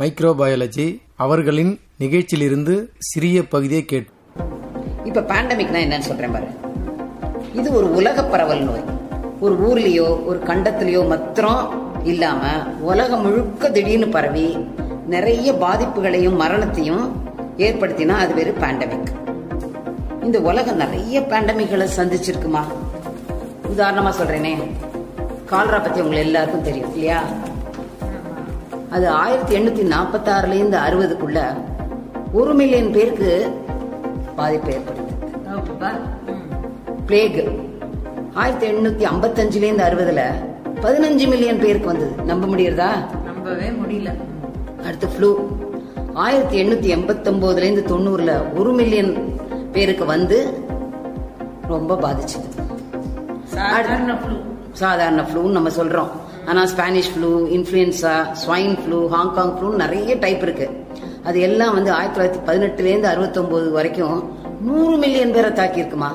Microbiology அவர்களின் நிகழ்ச்சியிலிருந்து சிறிய பகுதியை கேட்டு இப்ப பேண்டமிக்னா என்னன்னு சொல்றேன் பாரு. இது ஒரு உலக பரவல் நோய். ஒரு ஊர்லயோ ஒரு கண்டத்திலயோ மாத்திரம் இல்லாம உலகம் முழுக்க திடீர்னு பரவி நிறைய பாதிப்புகளையும் மரணத்தையும் ஏற்படுத்தினா அது பேரு பேண்டமிக் இந்த உலகம் நிறைய பேண்டமிக்களை சந்திச்சிருக்குமா? உதாரணமா சொல்றேனே. கால்ரா பத்தி உங்களுக்கு எல்லாருக்கும் தெரியும் இல்லையா? அது ஆயிரத்தி எண்ணூத்தி நாற்பத்தி ஆறுல இருந்து அறுபதுக்குள்ள ஒரு மில்லியன் பேருக்கு பாதிப்பு ஏற்படுது பிளேக் ஆயிரத்தி எண்ணூத்தி ஐம்பத்தஞ்சுல இருந்து அறுபதுல பதினஞ்சு மில்லியன் பேருக்கு வந்தது. நம்ப முடியறதா? நம்பவே முடியல. அடுத்து ஃப்ளூ ஆயிரத்தி எண்ணூத்தி எண்பத்தி ஒன்பதுல இருந்து தொண்ணூறுல ஒரு மில்லியன் பேருக்கு வந்து ரொம்ப பாதிச்சது. சாதாரண flu. சாதாரண ஃப்ளூன்னு நம்ம சொல்றோம். ஆனா Spanish flu influenza swine flu Hong Kong flu நிறைய டைப் இருக்கு. அது எல்லாம் வந்து ஆயிரத்தி தொள்ளாயிரத்தி பதினெட்டுல இருந்து அறுபத்தொன்பது வரைக்கும் நூறு மில்லியன் பேரை தாக்கி இருக்குமா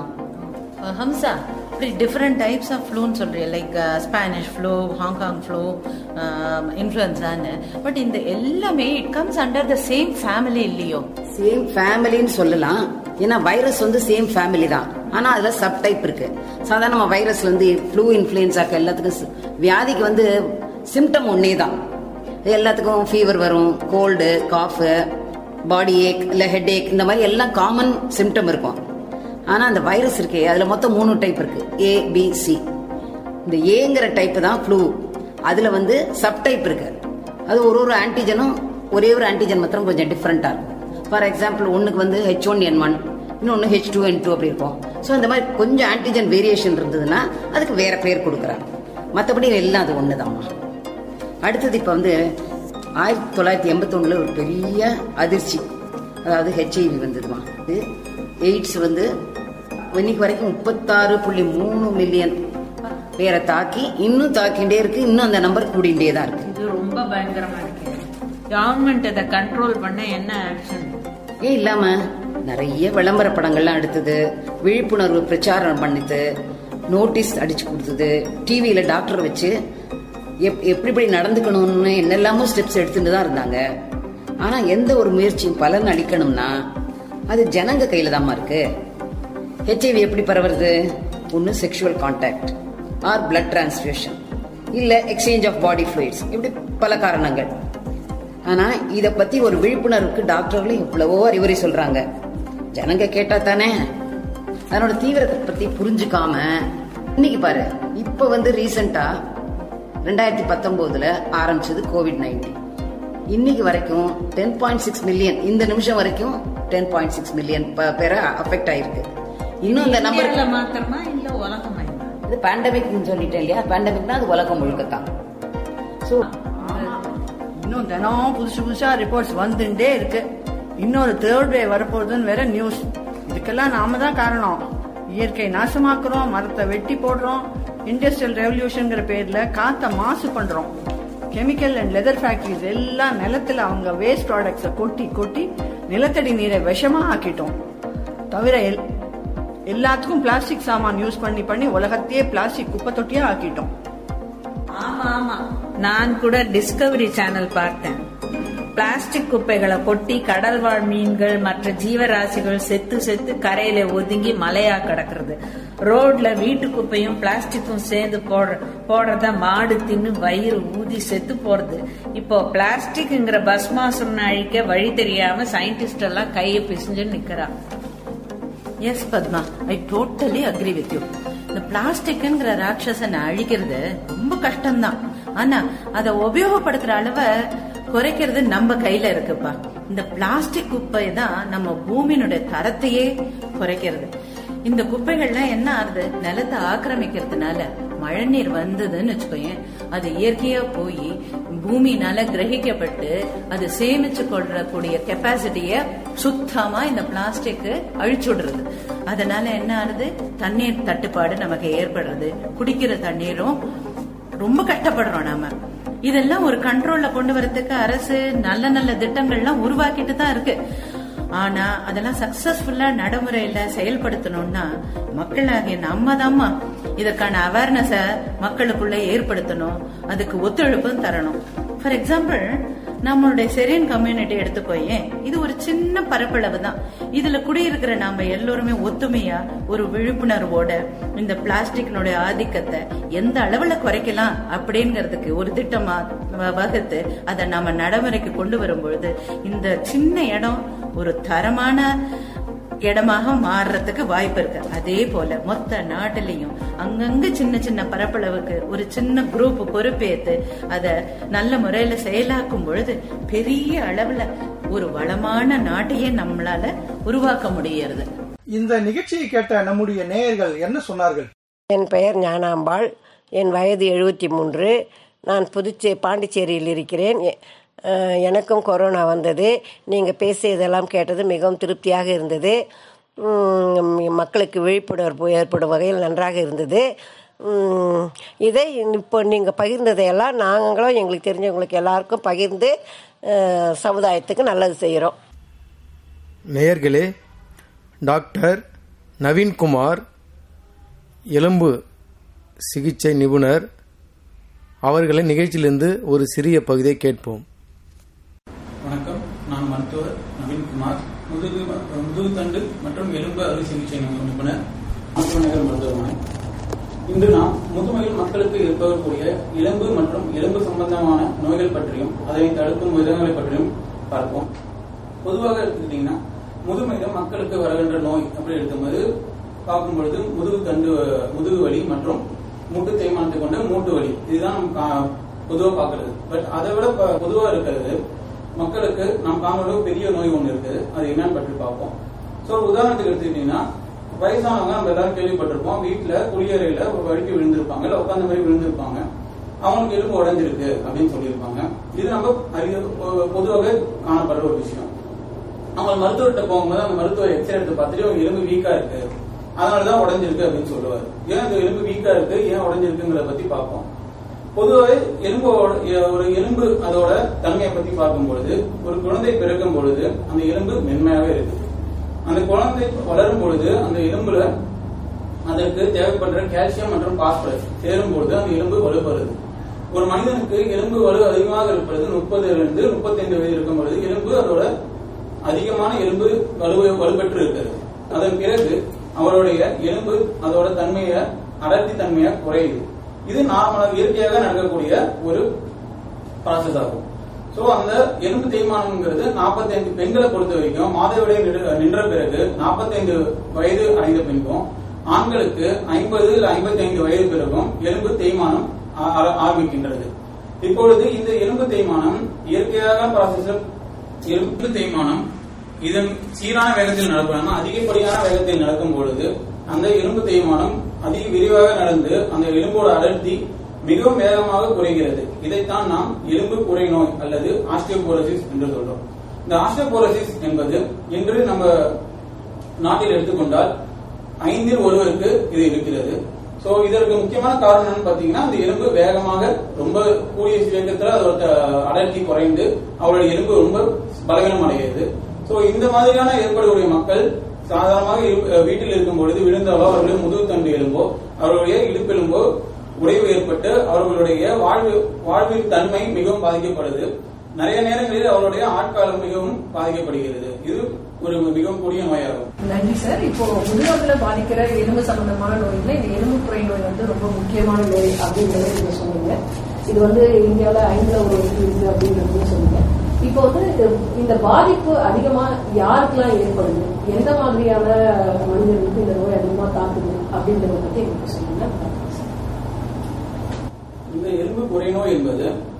Uh, ஹம்சா இப்படி டிஃப்ரெண்ட் டைப்ஸ் ஆஃப் ஃப்ளூன்னு சொல்றீங்க like Spanish flu Hong Kong flu இன்ஃப்ளூன்ஸான்னு but இந்த எல்லாமே it comes under the same family இல்லையோ? சேம் ஃபேமிலின்னு சொல்லலாம். ஏன்னா வைரஸ் வந்து சேம் ஃபேமிலி தான். ஆனால் அதில் சப் டைப் இருக்கு. சாதாரண வைரஸ் வந்து ஃப்ளூ இன்ஃபுளுன்சாக்கு எல்லாத்துக்கும் வியாதிக்கு வந்து சிம்டம் ஒன்றே தான் எல்லாத்துக்கும் ஃபீவர் வரும் கோல்டு காஃபு பாடி ஏக் இல்லை ஹெட் ஏக் இந்த மாதிரி எல்லாம் காமன் சிம்டம் இருக்கும். ஆனால் அந்த வைரஸ் இருக்கே அதில் மொத்தம் மூணு டைப் இருக்கு. ஏ பி சி இந்த ஏங்கிற டைப்பு தான் ஃப்ளூ அதில் வந்து சப் டைப் இருக்கு. அது ஒரு ஒரு ஆன்டிஜனும் ஒரே ஒரு ஆன்டிஜன் மாத்திரம் கொஞ்சம் டிஃப்ரெண்ட்டாக இருக்கும். ஃபார் எக்ஸாம்பிள் ஒன்றுக்கு வந்து ஹெச் ஒன் என் ஒன் இன்னொன்று ஹெச் டூ என் டூ அப்படி இருக்கும். ஸோ இந்த மாதிரி கொஞ்சம் ஆன்டிஜன் வேரியேஷன் இருந்ததுன்னா அதுக்கு வேற பேர் கொடுக்குறாங்க. மற்றபடி எல்லாம் அது ஒண்ணுதாம்மா. அடுத்தது இப்போ வந்து ஆயிரத்தி தொள்ளாயிரத்தி எண்பத்தொன்னுல ஒரு பெரிய அதிர்ச்சி. அதாவது ஹெச்ஐவி வந்ததுமா. இது எய்ட்ஸ் வந்து இன்னைக்கு வரைக்கும் முப்பத்தாறு புள்ளி மூணு மில்லியன் பேரை தாக்கி இன்னும் தாக்கிண்டே இருக்கு. இன்னும் அந்த நம்பர் கூடிண்டே தான் இருக்கு. இது ரொம்ப பயங்கரமா இருக்கு. கவர்மெண்ட் இதை கண்ட்ரோல் பண்ண என்ன ஆக்ஷன் ஏன் இல்லாம நிறைய விளம்பர படங்கள்லாம் எடுத்தது. விழிப்புணர்வு பிரச்சாரம் பண்ணித்து நோட்டீஸ் அடிச்சு கொடுத்தது. டிவியில் டாக்டர் வச்சு எப்- எப்படி எப்படி நடந்துக்கணும்னு என்னெல்லாமோ ஸ்டெப்ஸ் எடுத்துட்டு தான் இருந்தாங்க. ஆனால் எந்த ஒரு முயற்சியும் பலன் அளிக்கணும்னா அது ஜனங்க கையில் தாம்மா இருக்கு. ஹெச்ஐவி எப்படி பரவுறது? ஒன்று sexual contact or blood transfusion இல்லை எக்ஸ்சேஞ்ச் ஆஃப் பாடி ஃப்ளூயிட்ஸ் இப்படி பல காரணங்கள். ஆனால் இதை பற்றி ஒரு விழிப்புணர்வுக்கு டாக்டர்களும் எவ்வளவோ அறிவுரை சொல்கிறாங்க ஜனங்க கேட்டால் தானே அதனோட தீவிரத்தை பத்தி புரிஞ்சுக்காம இன்னைக்கு பாரு இப்ப வந்து ரீசெண்டா ரெண்டாயிரத்தி பத்தொன்பதுல ஆரம்பிச்சது கோவிட் நைன்டீன் இன்னைக்கு வரைக்கும் டென் பாயிண்ட் சிக்ஸ் மில்லியன் இந்த நிமிஷம் வரைக்கும் டென் பாயிண்ட் சிக்ஸ் மில்லியன் பேரை அஃபெக்ட் ஆயிருக்கு. இன்னும் இந்த நம்பர் மாத்திரமா இல்ல உலகமா இது பேண்டமிக் சொல்லிட்டேன் இல்லையா? பேண்டமிக்னா அது உலகம் முழுக்கத்தான். ஸோ இன்னும் தினம் புதுசு புதுசா ரிப்போர்ட்ஸ் வந்துட்டே இருக்கு. இன்னொரு தேர்ட் வே வரப்போகுதுன்னு வேற நியூஸ் இதுக்கெல்லாம் நாம தான் காரணம். இயற்கை நாசமாக்குறோம் மரத்தை வெட்டி போடுறோம். இண்டஸ்ட்ரியல் ரெவல்யூஷன்ங்கிற பேர்ல காத்த மாசு பண்றோம். கெமிக்கல் அண்ட் லெதர் ஃபேக்டரிஸ் எல்லாம் நிலத்துல அவங்க வேஸ்ட் ப்ராடக்ட்ஸை கொட்டி கொட்டி நிலத்தடி நீரை விஷமா ஆக்கிட்டோம். தவிர எல்- எல்லாத்துக்கும் பிளாஸ்டிக் சாமான் யூஸ் பண்ணி பண்ணி உலகத்தையே பிளாஸ்டிக் குப்பை தொட்டியா ஆக்கிட்டோம். ஆமா ஆமா. நான் கூட டிஸ்கவரி சேனல் பார்த்தேன். பிளாஸ்டிக் குப்பைகளை கொட்டி கடல் வாழ் மீன்கள் மற்ற ஜீவராசிகள் செத்து செத்து கரையில ஒதுங்கி மலையா கிடக்குறது. ரோட்ல வீட்டு குப்பையும் பிளாஸ்டிக்கும் சேர்ந்து போடுற போடுறத மாடு தின்னு வயிறு ஊதி செத்து போறது. இப்போ பிளாஸ்டிக்ங்கிற பஸ்மாசுரம் அழிக்க வழி தெரியாம சயின்டிஸ்ட் எல்லாம் கையை பிசிஞ்சு நிக்கிறா. Yes Padma. I totally agree with you இந்த பிளாஸ்டிக்ங்கிற ராட்சசனை அழிக்கிறது ரொம்ப கஷ்டம்தான். ஆனா அதை உபயோகப்படுத்துற அளவை குறைக்கிறது நம்ம கையில இருக்குப்பா. இந்த பிளாஸ்டிக் குப்பை தான் நம்ம பூமியினுடைய தரத்தையே குறைக்கிறது. இந்த குப்பைகள்லாம் என்ன ஆகுது? நிலத்தை ஆக்கிரமிக்கிறதுனால மழை நீர் வந்ததுன்னு வச்சுக்கோயேன். அது இயற்கையா போய் பூமினால கிரகிக்கப்பட்டு அது சேமிச்சு கொள்ளக்கூடிய கெப்பாசிட்டிய சுத்தமா இந்த பிளாஸ்டிக் அழிச்சுடுறது அதனால என்ன ஆகுது? தண்ணீர் தட்டுப்பாடு நமக்கு ஏற்படுறது. குடிக்கிற தண்ணீரும் ரொம்ப கஷ்டப்படுறோம் நாம. இதெல்லாம் ஒரு கண்ட்ரோல்ல கொண்டு வரதுக்கு அரசு நல்ல நல்ல திட்டங்கள்லாம் உருவாக்கிட்டு தான் இருக்கு. ஆனா அதெல்லாம் சக்சஸ்ஃபுல்லா நடைமுறையில செயல்படுத்தணும்னா மக்களாகிய நம்ம தாம்மா இதற்கான அவேர்னஸ மக்களுக்குள்ள ஏற்படுத்தணும். அதுக்கு ஒத்துழைப்பும் தரணும். ஃபார் எக்ஸாம்பிள் நம்மளுடைய செரியன் கம்யூனிட்டி எடுத்துக்கோயேன். இது ஒரு சின்ன பரப்பளவு தான். இதுல குடியிருக்கிற நாம எல்லோருமே ஒத்துமையா ஒரு விழிப்புணர்வோட இந்த பிளாஸ்டிக்னுடைய ஆதிக்கத்தை எந்த அளவுல குறைக்கலாம் அப்படிங்கறதுக்கு ஒரு திட்டமா வகுத்து அதை நாம நடைமுறைக்கு கொண்டு வரும்பொழுது இந்த சின்ன இடம் ஒரு தரமான இடமாக மாறுறதுக்கு வாய்ப்பு இருக்கு. அதே போல மொத்த நாட்டிலையும் அங்கங்க சின்ன சின்ன பரப்பளவுக்கு ஒரு சின்ன குரூப் பொறுப்பேத்து அத நல்ல முறையில செயலாக்கும் பொழுது பெரிய அளவுல ஒரு வளமான நாட்டையே நம்மளால உருவாக்க முடியறது. இந்த நிகழ்ச்சியை கேட்ட நம்முடைய நேயர்கள் என்ன சொன்னார்கள்? என் பெயர் ஞானாம்பாள். என் வயது எழுபத்தி மூன்று. நான் புதுச்சே பாண்டிச்சேரியில் இருக்கிறேன். எனக்கும் கொரோனா வந்தது. நீங்கள் பேசியதெல்லாம் கேட்டது மிகவும் திருப்தியாக இருந்தது. மக்களுக்கு விழிப்புணர்வு ஏற்படும் வகையில் நன்றாக இருந்தது. இதை இப்போ நீங்கள் பகிர்ந்ததையெல்லாம் நாங்களும் எங்களுக்கு தெரிஞ்சவங்களுக்கு எல்லாருக்கும் பகிர்ந்து சமுதாயத்துக்கு நல்லது செய்கிறோம் நேயர்களே டாக்டர் நவீன்குமார் எலும்பு சிகிச்சை நிபுணர் அவர்களை நிகழ்ச்சியிலிருந்து ஒரு சிறிய பகுதியை கேட்போம் வணக்கம் நான் மருத்துவர் குமார் முதுகு முதுகுத்தண்டு மற்றும் எலும்பு அறுவை சிகிச்சை நிபுணர் ஆசிரியர் மருத்துவமனை. இன்று நாம் முதுமையில் மக்களுக்கு ஏற்படக்கூடிய எலும்பு மற்றும் எலும்பு சம்பந்தமான நோய்கள் பற்றியும் அதனை தடுக்கும் விதங்களை பற்றியும் பார்ப்போம். பொதுவாக எடுத்துக்கிட்டீங்கன்னா முதுமையில மக்களுக்கு வருகின்ற நோய் அப்படி எடுக்கும்போது பார்க்கும் பொழுது முதுகு தண்டு முதுகு வலி மற்றும் மூட்டு தேய்மானத்தை கொண்ட மூட்டு வலி. இதுதான் நம்ம கா- பொதுவா பட் அதை விட பொதுவாக பொதுவா இருக்கிறது மக்களுக்கு நாம் காணொலி பெரிய நோய் ஒன்று இருக்குது அது என்னன்னு பற்றி பார்ப்போம். சோ உதாரணத்துக்கு எடுத்துக்கிட்டீங்கன்னா வயசானவங்க நம்ம எல்லாரும் கேள்விப்பட்டிருப்போம். வீட்டுல குளியறையில ஒரு வழுக்கி விழுந்திருப்பாங்க. இல்ல உட்காந்த மாதிரி விழுந்திருப்பாங்க. அவங்களுக்கு எலும்பு உடஞ்சிருக்கு அப்படின்னு சொல்லியிருப்பாங்க. இது நம்ம அறிய பொ- பொதுவாக காணப்படுற ஒரு விஷயம். அவங்க மருத்துவர்கிட்ட போகும்போது அந்த மருத்துவர் எக்ஸ்ரே எடுத்து பார்த்துட்டு அவங்க எலும்பு வீக்கா இருக்கு. அதனாலதான் உடஞ்சிருக்கு அப்படின்னு சொல்லுவாரு. ஏன் இந்த எலும்பு வீக்கா இருக்கு? ஏன் உடஞ்சிருக்குங்கிறத பத்தி பார்ப்போம். பொதுவாக எலும்போட ஒரு எலும்பு அதோட தன்மையை பத்தி பார்க்கும் பொழுது ஒரு குழந்தை பிறக்கும் பொழுது அந்த எலும்பு மென்மையாவே இருக்கு. அந்த குழந்தை வளரும் பொழுது அந்த எலும்புல அதற்கு தேவைப்படுற கால்சியம் மற்றும் பாஸ்பரஸ் சேரும் பொழுது அந்த எலும்பு வலுப்படுது ஒரு மனிதனுக்கு எலும்பு வலு அதிகமாக இருப்பது முப்பதுல இருந்து முப்பத்தைந்து வயது இருக்கும் பொழுது எலும்பு அதோட அதிகமான எலும்பு வலு வலுப்பெற்று இருக்கிறது. அதன் பிறகு அவருடைய எலும்பு அதோட தன்மையை அடர்த்தி தன்மையை குறையுது. இது நார்மலாக இயற்கையாக நடக்கக்கூடிய ஒரு ப்ராசஸ் ஆகும். ஸோ அந்த எலும்பு தேய்மானம்ங்கிறது 45 பெண்களை பொறுத்த வரைக்கும் மாதவிடாய் நின்ற பிறகு 45 வயது அடைந்த பின்பும் ஆண்களுக்கு ஐம்பது ஐம்பத்தி ஐந்து வயது பிறகும் எலும்பு தேய்மானம் ஆ- ஆரம்பிக்கின்றது. இப்பொழுது இந்த எலும்பு தேய்மானம் இயற்கையாக ப்ராசஸ் எலும்பு தேய்மானம் இதன் சீரான வேகத்தில் நடப்பாங்க அதிகப்படியான வேகத்தில் நடக்கும் பொழுது அந்த எலும்பு தேய்மானம் அதிக விரிவாக நடந்து அந்த எலும்போட அடர்த்தி மிகவும் வேகமாக குறைகிறது. இதைத்தான் நாம் எலும்பு குறை நோய் அல்லது ஆஸ்டியோபோரோசிஸ் என்று சொல்றோம். இந்த ஆஸ்டியோபோரோசிஸ் என்பது இன்று நம்ம நாட்டில் எடுத்துக்கொண்டால் ஐந்தில் ஒருவருக்கு இது இருக்கிறது. சோ இதற்கு முக்கியமான காரணம் என்னன்னு பாத்தீங்கன்னா அந்த எலும்பு வேகமாக ரொம்ப கூடிய வேகத்துல அதோட அடர்த்தி குறைந்து அவருடைய எலும்பு ரொம்ப பலவீனம் அடைகிறது சோ இந்த மாதிரியான ஏற்படக்கூடிய மக்கள் சாதாரணமாக இரு- வீட்டில் இருக்கும் பொழுது விழுந்தாலோ அவர்களுடைய முதுகுத்தண்டு எலும்போ அவர்களுடைய இடுப்பெலும்போ உடைவு ஏற்பட்டு அவர்களுடைய வாழ்வு வாழ்வின் தன்மை மிகவும் பாதிக்கப்படுது. நிறைய நேரங்களில் அவருடைய ஆட்காலம் மிகவும் பாதிக்கப்படுகிறது. இது ஒரு மிகவும் கூடிய நோயாகும். நன்றி சார். இப்போ முதியோர்களை பாதிக்கிற எலும்பு சம்பந்தமான நோய்ல இந்த எலும்பு குறை நோய் வந்து ரொம்ப முக்கியமான நோய் அப்படின்றத நீங்க சொன்னீங்க. இது வந்து இந்தியாவில ஐந்துல ஒரு இருக்கு அப்படின்றது சொன்னீங்க. இப்போ வந்து இந்த பாதிப்பு அதிகமா யாருக்கெல்லாம் ஏற்படுது? எந்த மாதிரியான மனிதர்களுக்கு இந்த நோய் அதிகமா தாக்குது அப்படின்றத பத்தி எங்களுக்கு சொல்லுங்க. இந்த எலும்பு குறைநோய் என்பது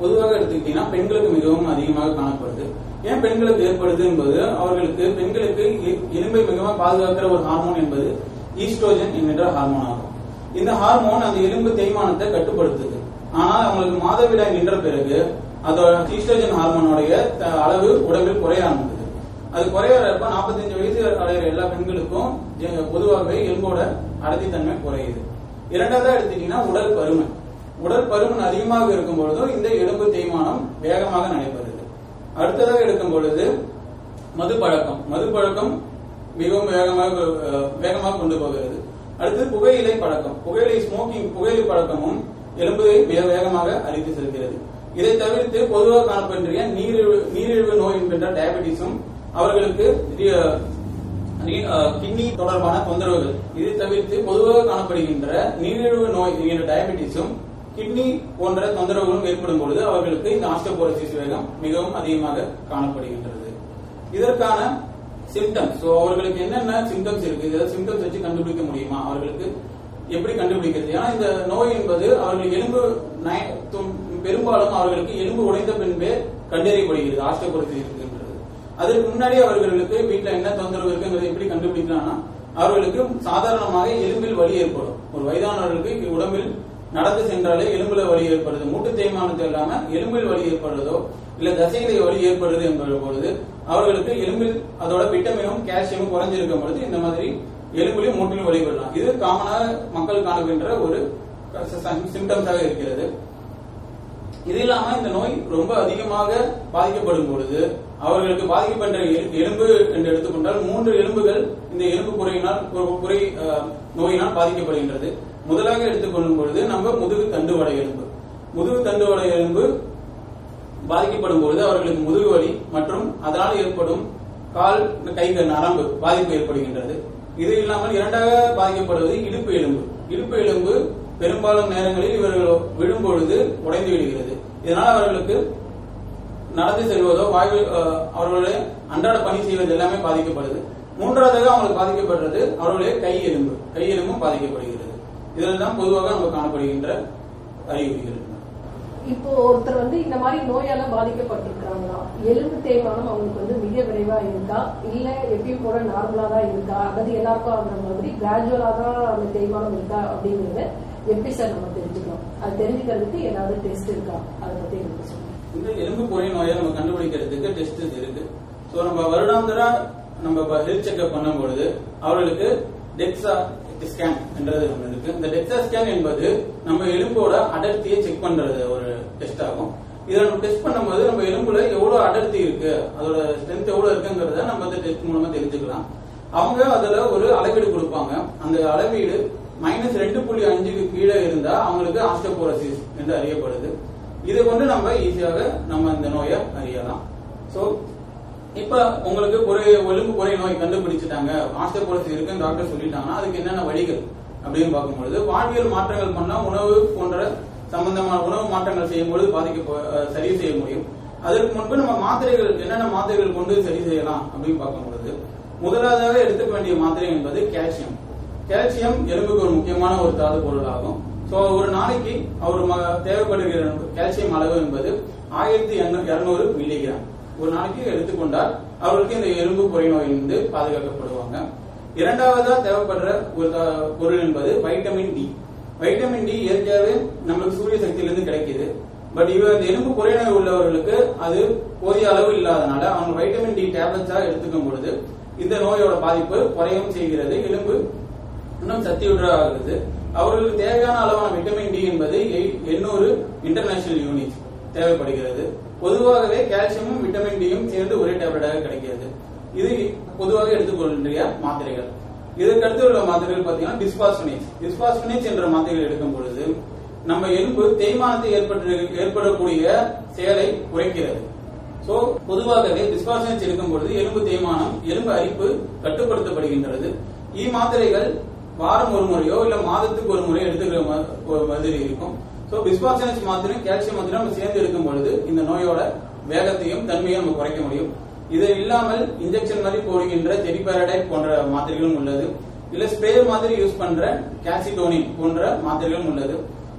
பொதுவாக எடுத்துக்கிட்டீங்கன்னா பெண்களுக்கு மிகவும் அதிகமாக காணப்படுது. ஏன் பெண்களுக்கு ஏற்படுது என்பது? அவர்களுக்கு பெண்களுக்கு எ- எலும்பை மிகவும் பாதுகாக்கிற ஒரு ஹார்மோன் என்பது ஈஸ்ட்ரோஜன் என்கின்ற ஹார்மோன் ஆகும். இந்த ஹார்மோன் அந்த எலும்பு தேய்மானத்தை கட்டுப்படுத்துது. ஆனால் அவங்களுக்கு மாதவிடாய் நின்ற பிறகு அதோட ஈஸ்ட்ரஜன் ஹார்மோனுடைய த- அளவு உடம்பில் குறைய ஆரம்பிக்குது. அது குறையறப்ப 45 வயசு அடைகிற எல்லா பெண்களுக்கும் பொதுவாகவே எலும்போட அடர்த்தித்தன்மை குறையுது. இரண்டாவதா எடுத்துட்டீங்கன்னா உடல் பருமன். உடல் பருமன் அதிகமாக இருக்கும் பொழுதும் இந்த எலும்பு தேய்மானம் வேகமாக நடைபெறுது. அடுத்ததாக எடுக்கும் பொழுது மது பழக்கம் மது பழக்கம் மிகவும் வேகமாக வேகமாக கொண்டு போகிறது. அடுத்து புகையிலை பழக்கம். புகையிலை ஸ்மோக்கிங் புகையிலை பழக்கமும் எலும்பை மிக வேகமாக அரித்து செல்கிறது. இதை தவிர்த்து பொதுவாக காணப்படுகிற நீரிழிவு நீரிழிவு நோய் என்கின்ற டயபெட்டிஸும் அவர்களுக்கு கிட்னி தொடர்பான தொந்தரவுகள். இதை தவிர்த்து பொதுவாக காணப்படுகின்ற நீரிழிவு நோய் என்கிற டயபெட்டிஸும் கிட்னி போன்ற தொந்தரவுகளும் ஏற்படும் பொழுது அவர்களுக்கு இந்த ஆஸ்டோபோரோசிஸ் வேகம் மிகவும் அதிகமாக காணப்படுகின்றது. இதற்கான சிம்டம்ஸ் ஸோ அவர்களுக்கு என்னென்ன சிம்டம்ஸ் இருக்கு? இதை சிம்டம்ஸ் வச்சு கண்டுபிடிக்க முடியுமா? அவர்களுக்கு எப்படி கண்டுபிடிக்கிறது? ஏன்னா இந்த நோய் என்பது அவர்கள் எலும்பு பெரும்பாலும் அவர்களுக்கு எலும்பு உடைந்த பின்பே கண்டறியப்படுகிறது ஆஸ்டோபோரோசிஸ் இருக்குன்றது அதற்கு முன்னாடி அவர்களுக்கு வீட்டில் என்ன தொந்தரவு இருக்குங்கிறது எப்படி கண்டுபிடிக்கலாம்னா அவர்களுக்கு சாதாரணமாக எலும்பில் வலி ஏற்படும். ஒரு வயதானவர்களுக்கு உடம்பில் நடந்து சென்றாலே எலும்புல வலி ஏற்படுது. மூட்டு தேய்மானத்தை இல்லாம எலும்பில் வலி ஏற்படுறதோ இல்ல தசைகளில் வலி ஏற்படுது என்கிற பொழுது அவர்களுக்கு எலும்பில் அதோட விட்டமினும் கால்சியமும் குறைஞ்சிருக்கும் பொழுது இந்த மாதிரி எலும்புலையும் மூட்டிலும் வலி வரலாம் இது காமனாக மக்கள் காணுகின்ற ஒரு சிம்டம்ஸாக இருக்கிறது. இது இல்லாம இந்த நோய் ரொம்ப அதிகமாக பாதிக்கப்படும் பொழுது அவர்களுக்கு பாதிக்கப்படுற எலும்பு என்று எடுத்துக்கொண்டால் மூன்று எலும்புகள் இந்த எலும்பு குறையினால் குறை நோயினால் பாதிக்கப்படுகின்றது. முதலாக எடுத்துக்கொள்ளும் பொழுது நம்ம முதுகு தண்டுவடை எலும்பு. முதுகு தண்டுவடை எலும்பு பாதிக்கப்படும் பொழுது அவர்களுக்கு முதுகு வலி மற்றும் அதனால் ஏற்படும் கால் கைகள் நரம்பு பாதிப்பு ஏற்படுகின்றது. இது இல்லாமல் இரண்டாக பாதிக்கப்படுவது இடுப்பு எலும்பு. இடுப்பு எலும்பு பெரும்பாலும் நேரங்களில் இவர்கள் விழும் பொழுது உடைந்து விடுகிறது. இதனால் அவர்களுக்கு நடந்து செல்வதோ வாய்வு அவர்களுடைய அன்றாட பணி செய்வது எல்லாமே பாதிக்கப்படுது. மூன்றாவதாக அவங்களுக்கு பாதிக்கப்படுறது அவர்களுடைய கை எலும்பு. கை எலும்பும் பாதிக்கப்படுகிறது. இதெல்லாம் பொதுவாக நம்ம காணப்படுகின்ற அறிகுறிகள் இப்போ ஒருத்தர் வந்து இந்த மாதிரி நோயால பாதிக்கப்பட்டிருக்காங்களா எலும்பு தேய்மானம் அவங்களுக்கு வந்து மிக விரைவா இருக்கா? இல்ல எப்பயும் போல நார்மலா தான் இருக்கா? அல்லது எல்லாருக்கும் ஆகுற மாதிரி கிராஜுவலா தான் அந்த தேய்மானம் இருக்கா அப்படிங்கறது எப்படி சார் நம்ம தெரிஞ்சுக்கலாம் அது தெரிஞ்சுக்கிறதுக்கு ஏதாவது டெஸ்ட் இருக்கா? அதை பத்தி எனக்கு சொல்லுங்க. இந்த எலும்பு குறை நோயை நம்ம கண்டுபிடிக்கிறதுக்கு டெஸ்ட் இருக்கு. ஸோ நம்ம வருடாந்திர நம்ம ஹெல்த் செக்அப் பண்ணும் பொழுது அவர்களுக்கு டெக்ஸா ஸ்கேன் என்றது ஒன்று இருக்கு. இந்த டெக்ஸா ஸ்கேன் என்பது நம்ம எலும்போட அடர்த்தியை செக் பண்றது ஒரு டெஸ்ட் ஆகும். இதை நம்ம டெஸ்ட் பண்ணும்போது நம்ம எலும்புல எவ்வளவு அடர்த்தி இருக்கு? அதோட ஸ்ட்ரென்த் எவ்வளவு இருக்குங்கிறத நம்ம இந்த டெஸ்ட் மூலமா தெரிஞ்சுக்கலாம். அவங்க அதுல ஒரு அளவீடு கொடுப்பாங்க. அந்த அளவீடு மைனஸ் ரெண்டு புள்ளி அஞ்சுக்கு கீழே இருந்தா அவங்களுக்கு ஆஸ்டோபோரசிஸ் என்று அறியப்படுது. இதை கொண்டு நம்ம ஈஸியாக நம்ம இந்த நோயை அறியலாம். சோ இப்ப உங்களுக்கு குறை ஒழுங்கு குறை நோய் கண்டுபிடிச்சிட்டாங்க. ஆஸ்டோபோரசிஸ் இருக்குன்னு டாக்டர் சொல்லிட்டாங்கன்னா அதுக்கு என்னென்ன வழிகள் அப்படின்னு பார்க்கும்பொழுது வாழ்வியல் மாற்றங்கள் பண்ணா உணவு போன்ற சம்பந்தமான உணவு மாற்றங்கள் செய்யும்பொழுது பாதிக்க சரி செய்ய முடியும். அதற்கு முன்பு நம்ம மாத்திரைகள் என்னென்ன மாத்திரைகள் கொண்டு சரி செய்யலாம் அப்படின்னு பார்க்கும்பொழுது முதலாவதாக எடுத்துக்க வேண்டிய மாத்திரை என்பது கால்சியம் கால்சியம் எலும்புக்கு ஒரு முக்கியமான ஒரு தாது பொருளாகும். சோ ஒரு நாளைக்கு அவர் ம- தேவைப்படுகிற கால்சியம் அளவு என்பது ஆயிரத்தி இருநூறு மில்லிகிராம் ஒரு நாளைக்கு எடுத்துக்கொண்டால் அவர்களுக்கு இந்த எலும்பு குறை நோயிலிருந்து பாதுகாக்கப்படுவாங்க. இரண்டாவதா தேவைப்படுற ஒரு பொருள் என்பது வைட்டமின் டி வைட்டமின் டி இயற்கையாகவே நம்மளுக்கு சூரிய சக்தியிலிருந்து கிடைக்குது. பட் இவ எலும்பு குறைநோய் உள்ளவர்களுக்கு அது போதிய அளவு இல்லாதனால அவங்க வைட்டமின் டி டேப்லெட்ஸா எடுத்துக்கும் பொழுது இந்த நோயோட பாதிப்பு குறையவும் செய்கிறது. எலும்பு இன்னும் சக்தியுள்ளதாகிறது அவர்களுக்கு தேவையான அளவான விட்டமின் டி என்பது எண்ணூறு இன்டர்நேஷனல் யூனிட் தேவைப்படுகிறது. பொதுவாகவே கால்சியமும் விட்டமின் டியும் சேர்ந்து ஒரே டேப்லெட்டாக கிடைக்கிறது. இது பொதுவாக எடுத்துக்கொள்கின்ற மாத்திரைகள். இதற்கடுத்து உள்ள மாத்திரைகள் பார்த்தீங்கன்னா டிஸ்பாஸ்பனேஸ் டிஸ்பாஸ்பனேஸ் என்ற மாத்திரைகள் எடுக்கும் பொழுது நம்ம எலும்பு தேய்மானத்தை ஏற்பட்டு ஏற்படக்கூடிய செயலை குறைக்கிறது. சோ பொதுவாகவே டிஸ்பாசனேஸ் எடுக்கும் பொழுது எலும்பு தேய்மானம் எலும்பு அரிப்பு கட்டுப்படுத்தப்படுகின்றது. இ மாத்திரைகள் வாரம் ஒரு முறையோ இல்ல மாதத்துக்கு ஒரு முறையோ எடுத்துக்கிற மாதிரி இருக்கும். சோ பிஸ்பாசனஸ் மாத்திரை கால்சியம் மாத்திரை நம்ம சேர்ந்து எடுக்கும் பொழுது இந்த நோயோட வேகத்தையும் தன்மையும் நம்ம குறைக்க முடியும். இது இல்லாமல் இன்ஜெக்ஷன் மாதிரி போடுகின்ற ஜெரிபாரடைட் போன்ற மாத்திரைகளும் உள்ளது. இல்ல ஸ்ப்ரே மாதிரி யூஸ் பண்ற கால்சிடோனின் போன்ற மாத்திரைகளும் உள்ளது.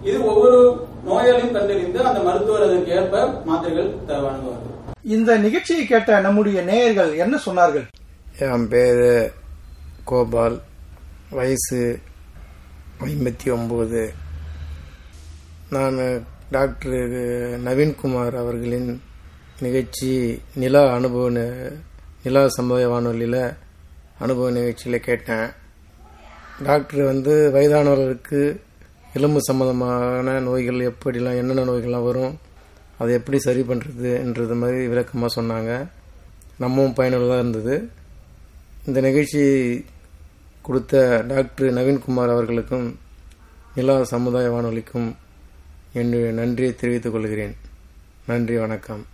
இது ஒவ்வொரு நோயாளியும் கண்டறிந்து அந்த மருத்துவர் அதற்கு ஏற்ப மாத்திரைகள் வழங்குவார்கள். இந்த நிகழ்ச்சியை கேட்ட நம்முடைய நேயர்கள் என்ன சொன்னார்கள்? என் பேர் கோபால். வயசு ஐம்பத்தி ஒம்பது. நான் டாக்டர் நவீன்குமார் அவர்களின் நிகழ்ச்சி நிலா அனுபவ நிலா சமுதாய வானொலியில் அனுபவ நிகழ்ச்சியில் கேட்டேன். டாக்டர் வந்து வயதானவர்களுக்கு எலும்பு சம்மந்தமான நோய்கள் எப்படிலாம் என்னென்ன நோய்கள்லாம் வரும் அதை எப்படி சரி பண்ணுறதுன்றது மாதிரி விளக்கமாக சொன்னாங்க. நம்மவும் பயனுள்ளதாக இருந்தது. இந்த நிகழ்ச்சி கொடுத்த டாக்டர் நவீன்குமார் அவர்களுக்கும் நிலா சமுதாய வானொலிக்கும் என்று நன்றியை தெரிவித்துக் கொள்கிறேன். நன்றி வணக்கம்.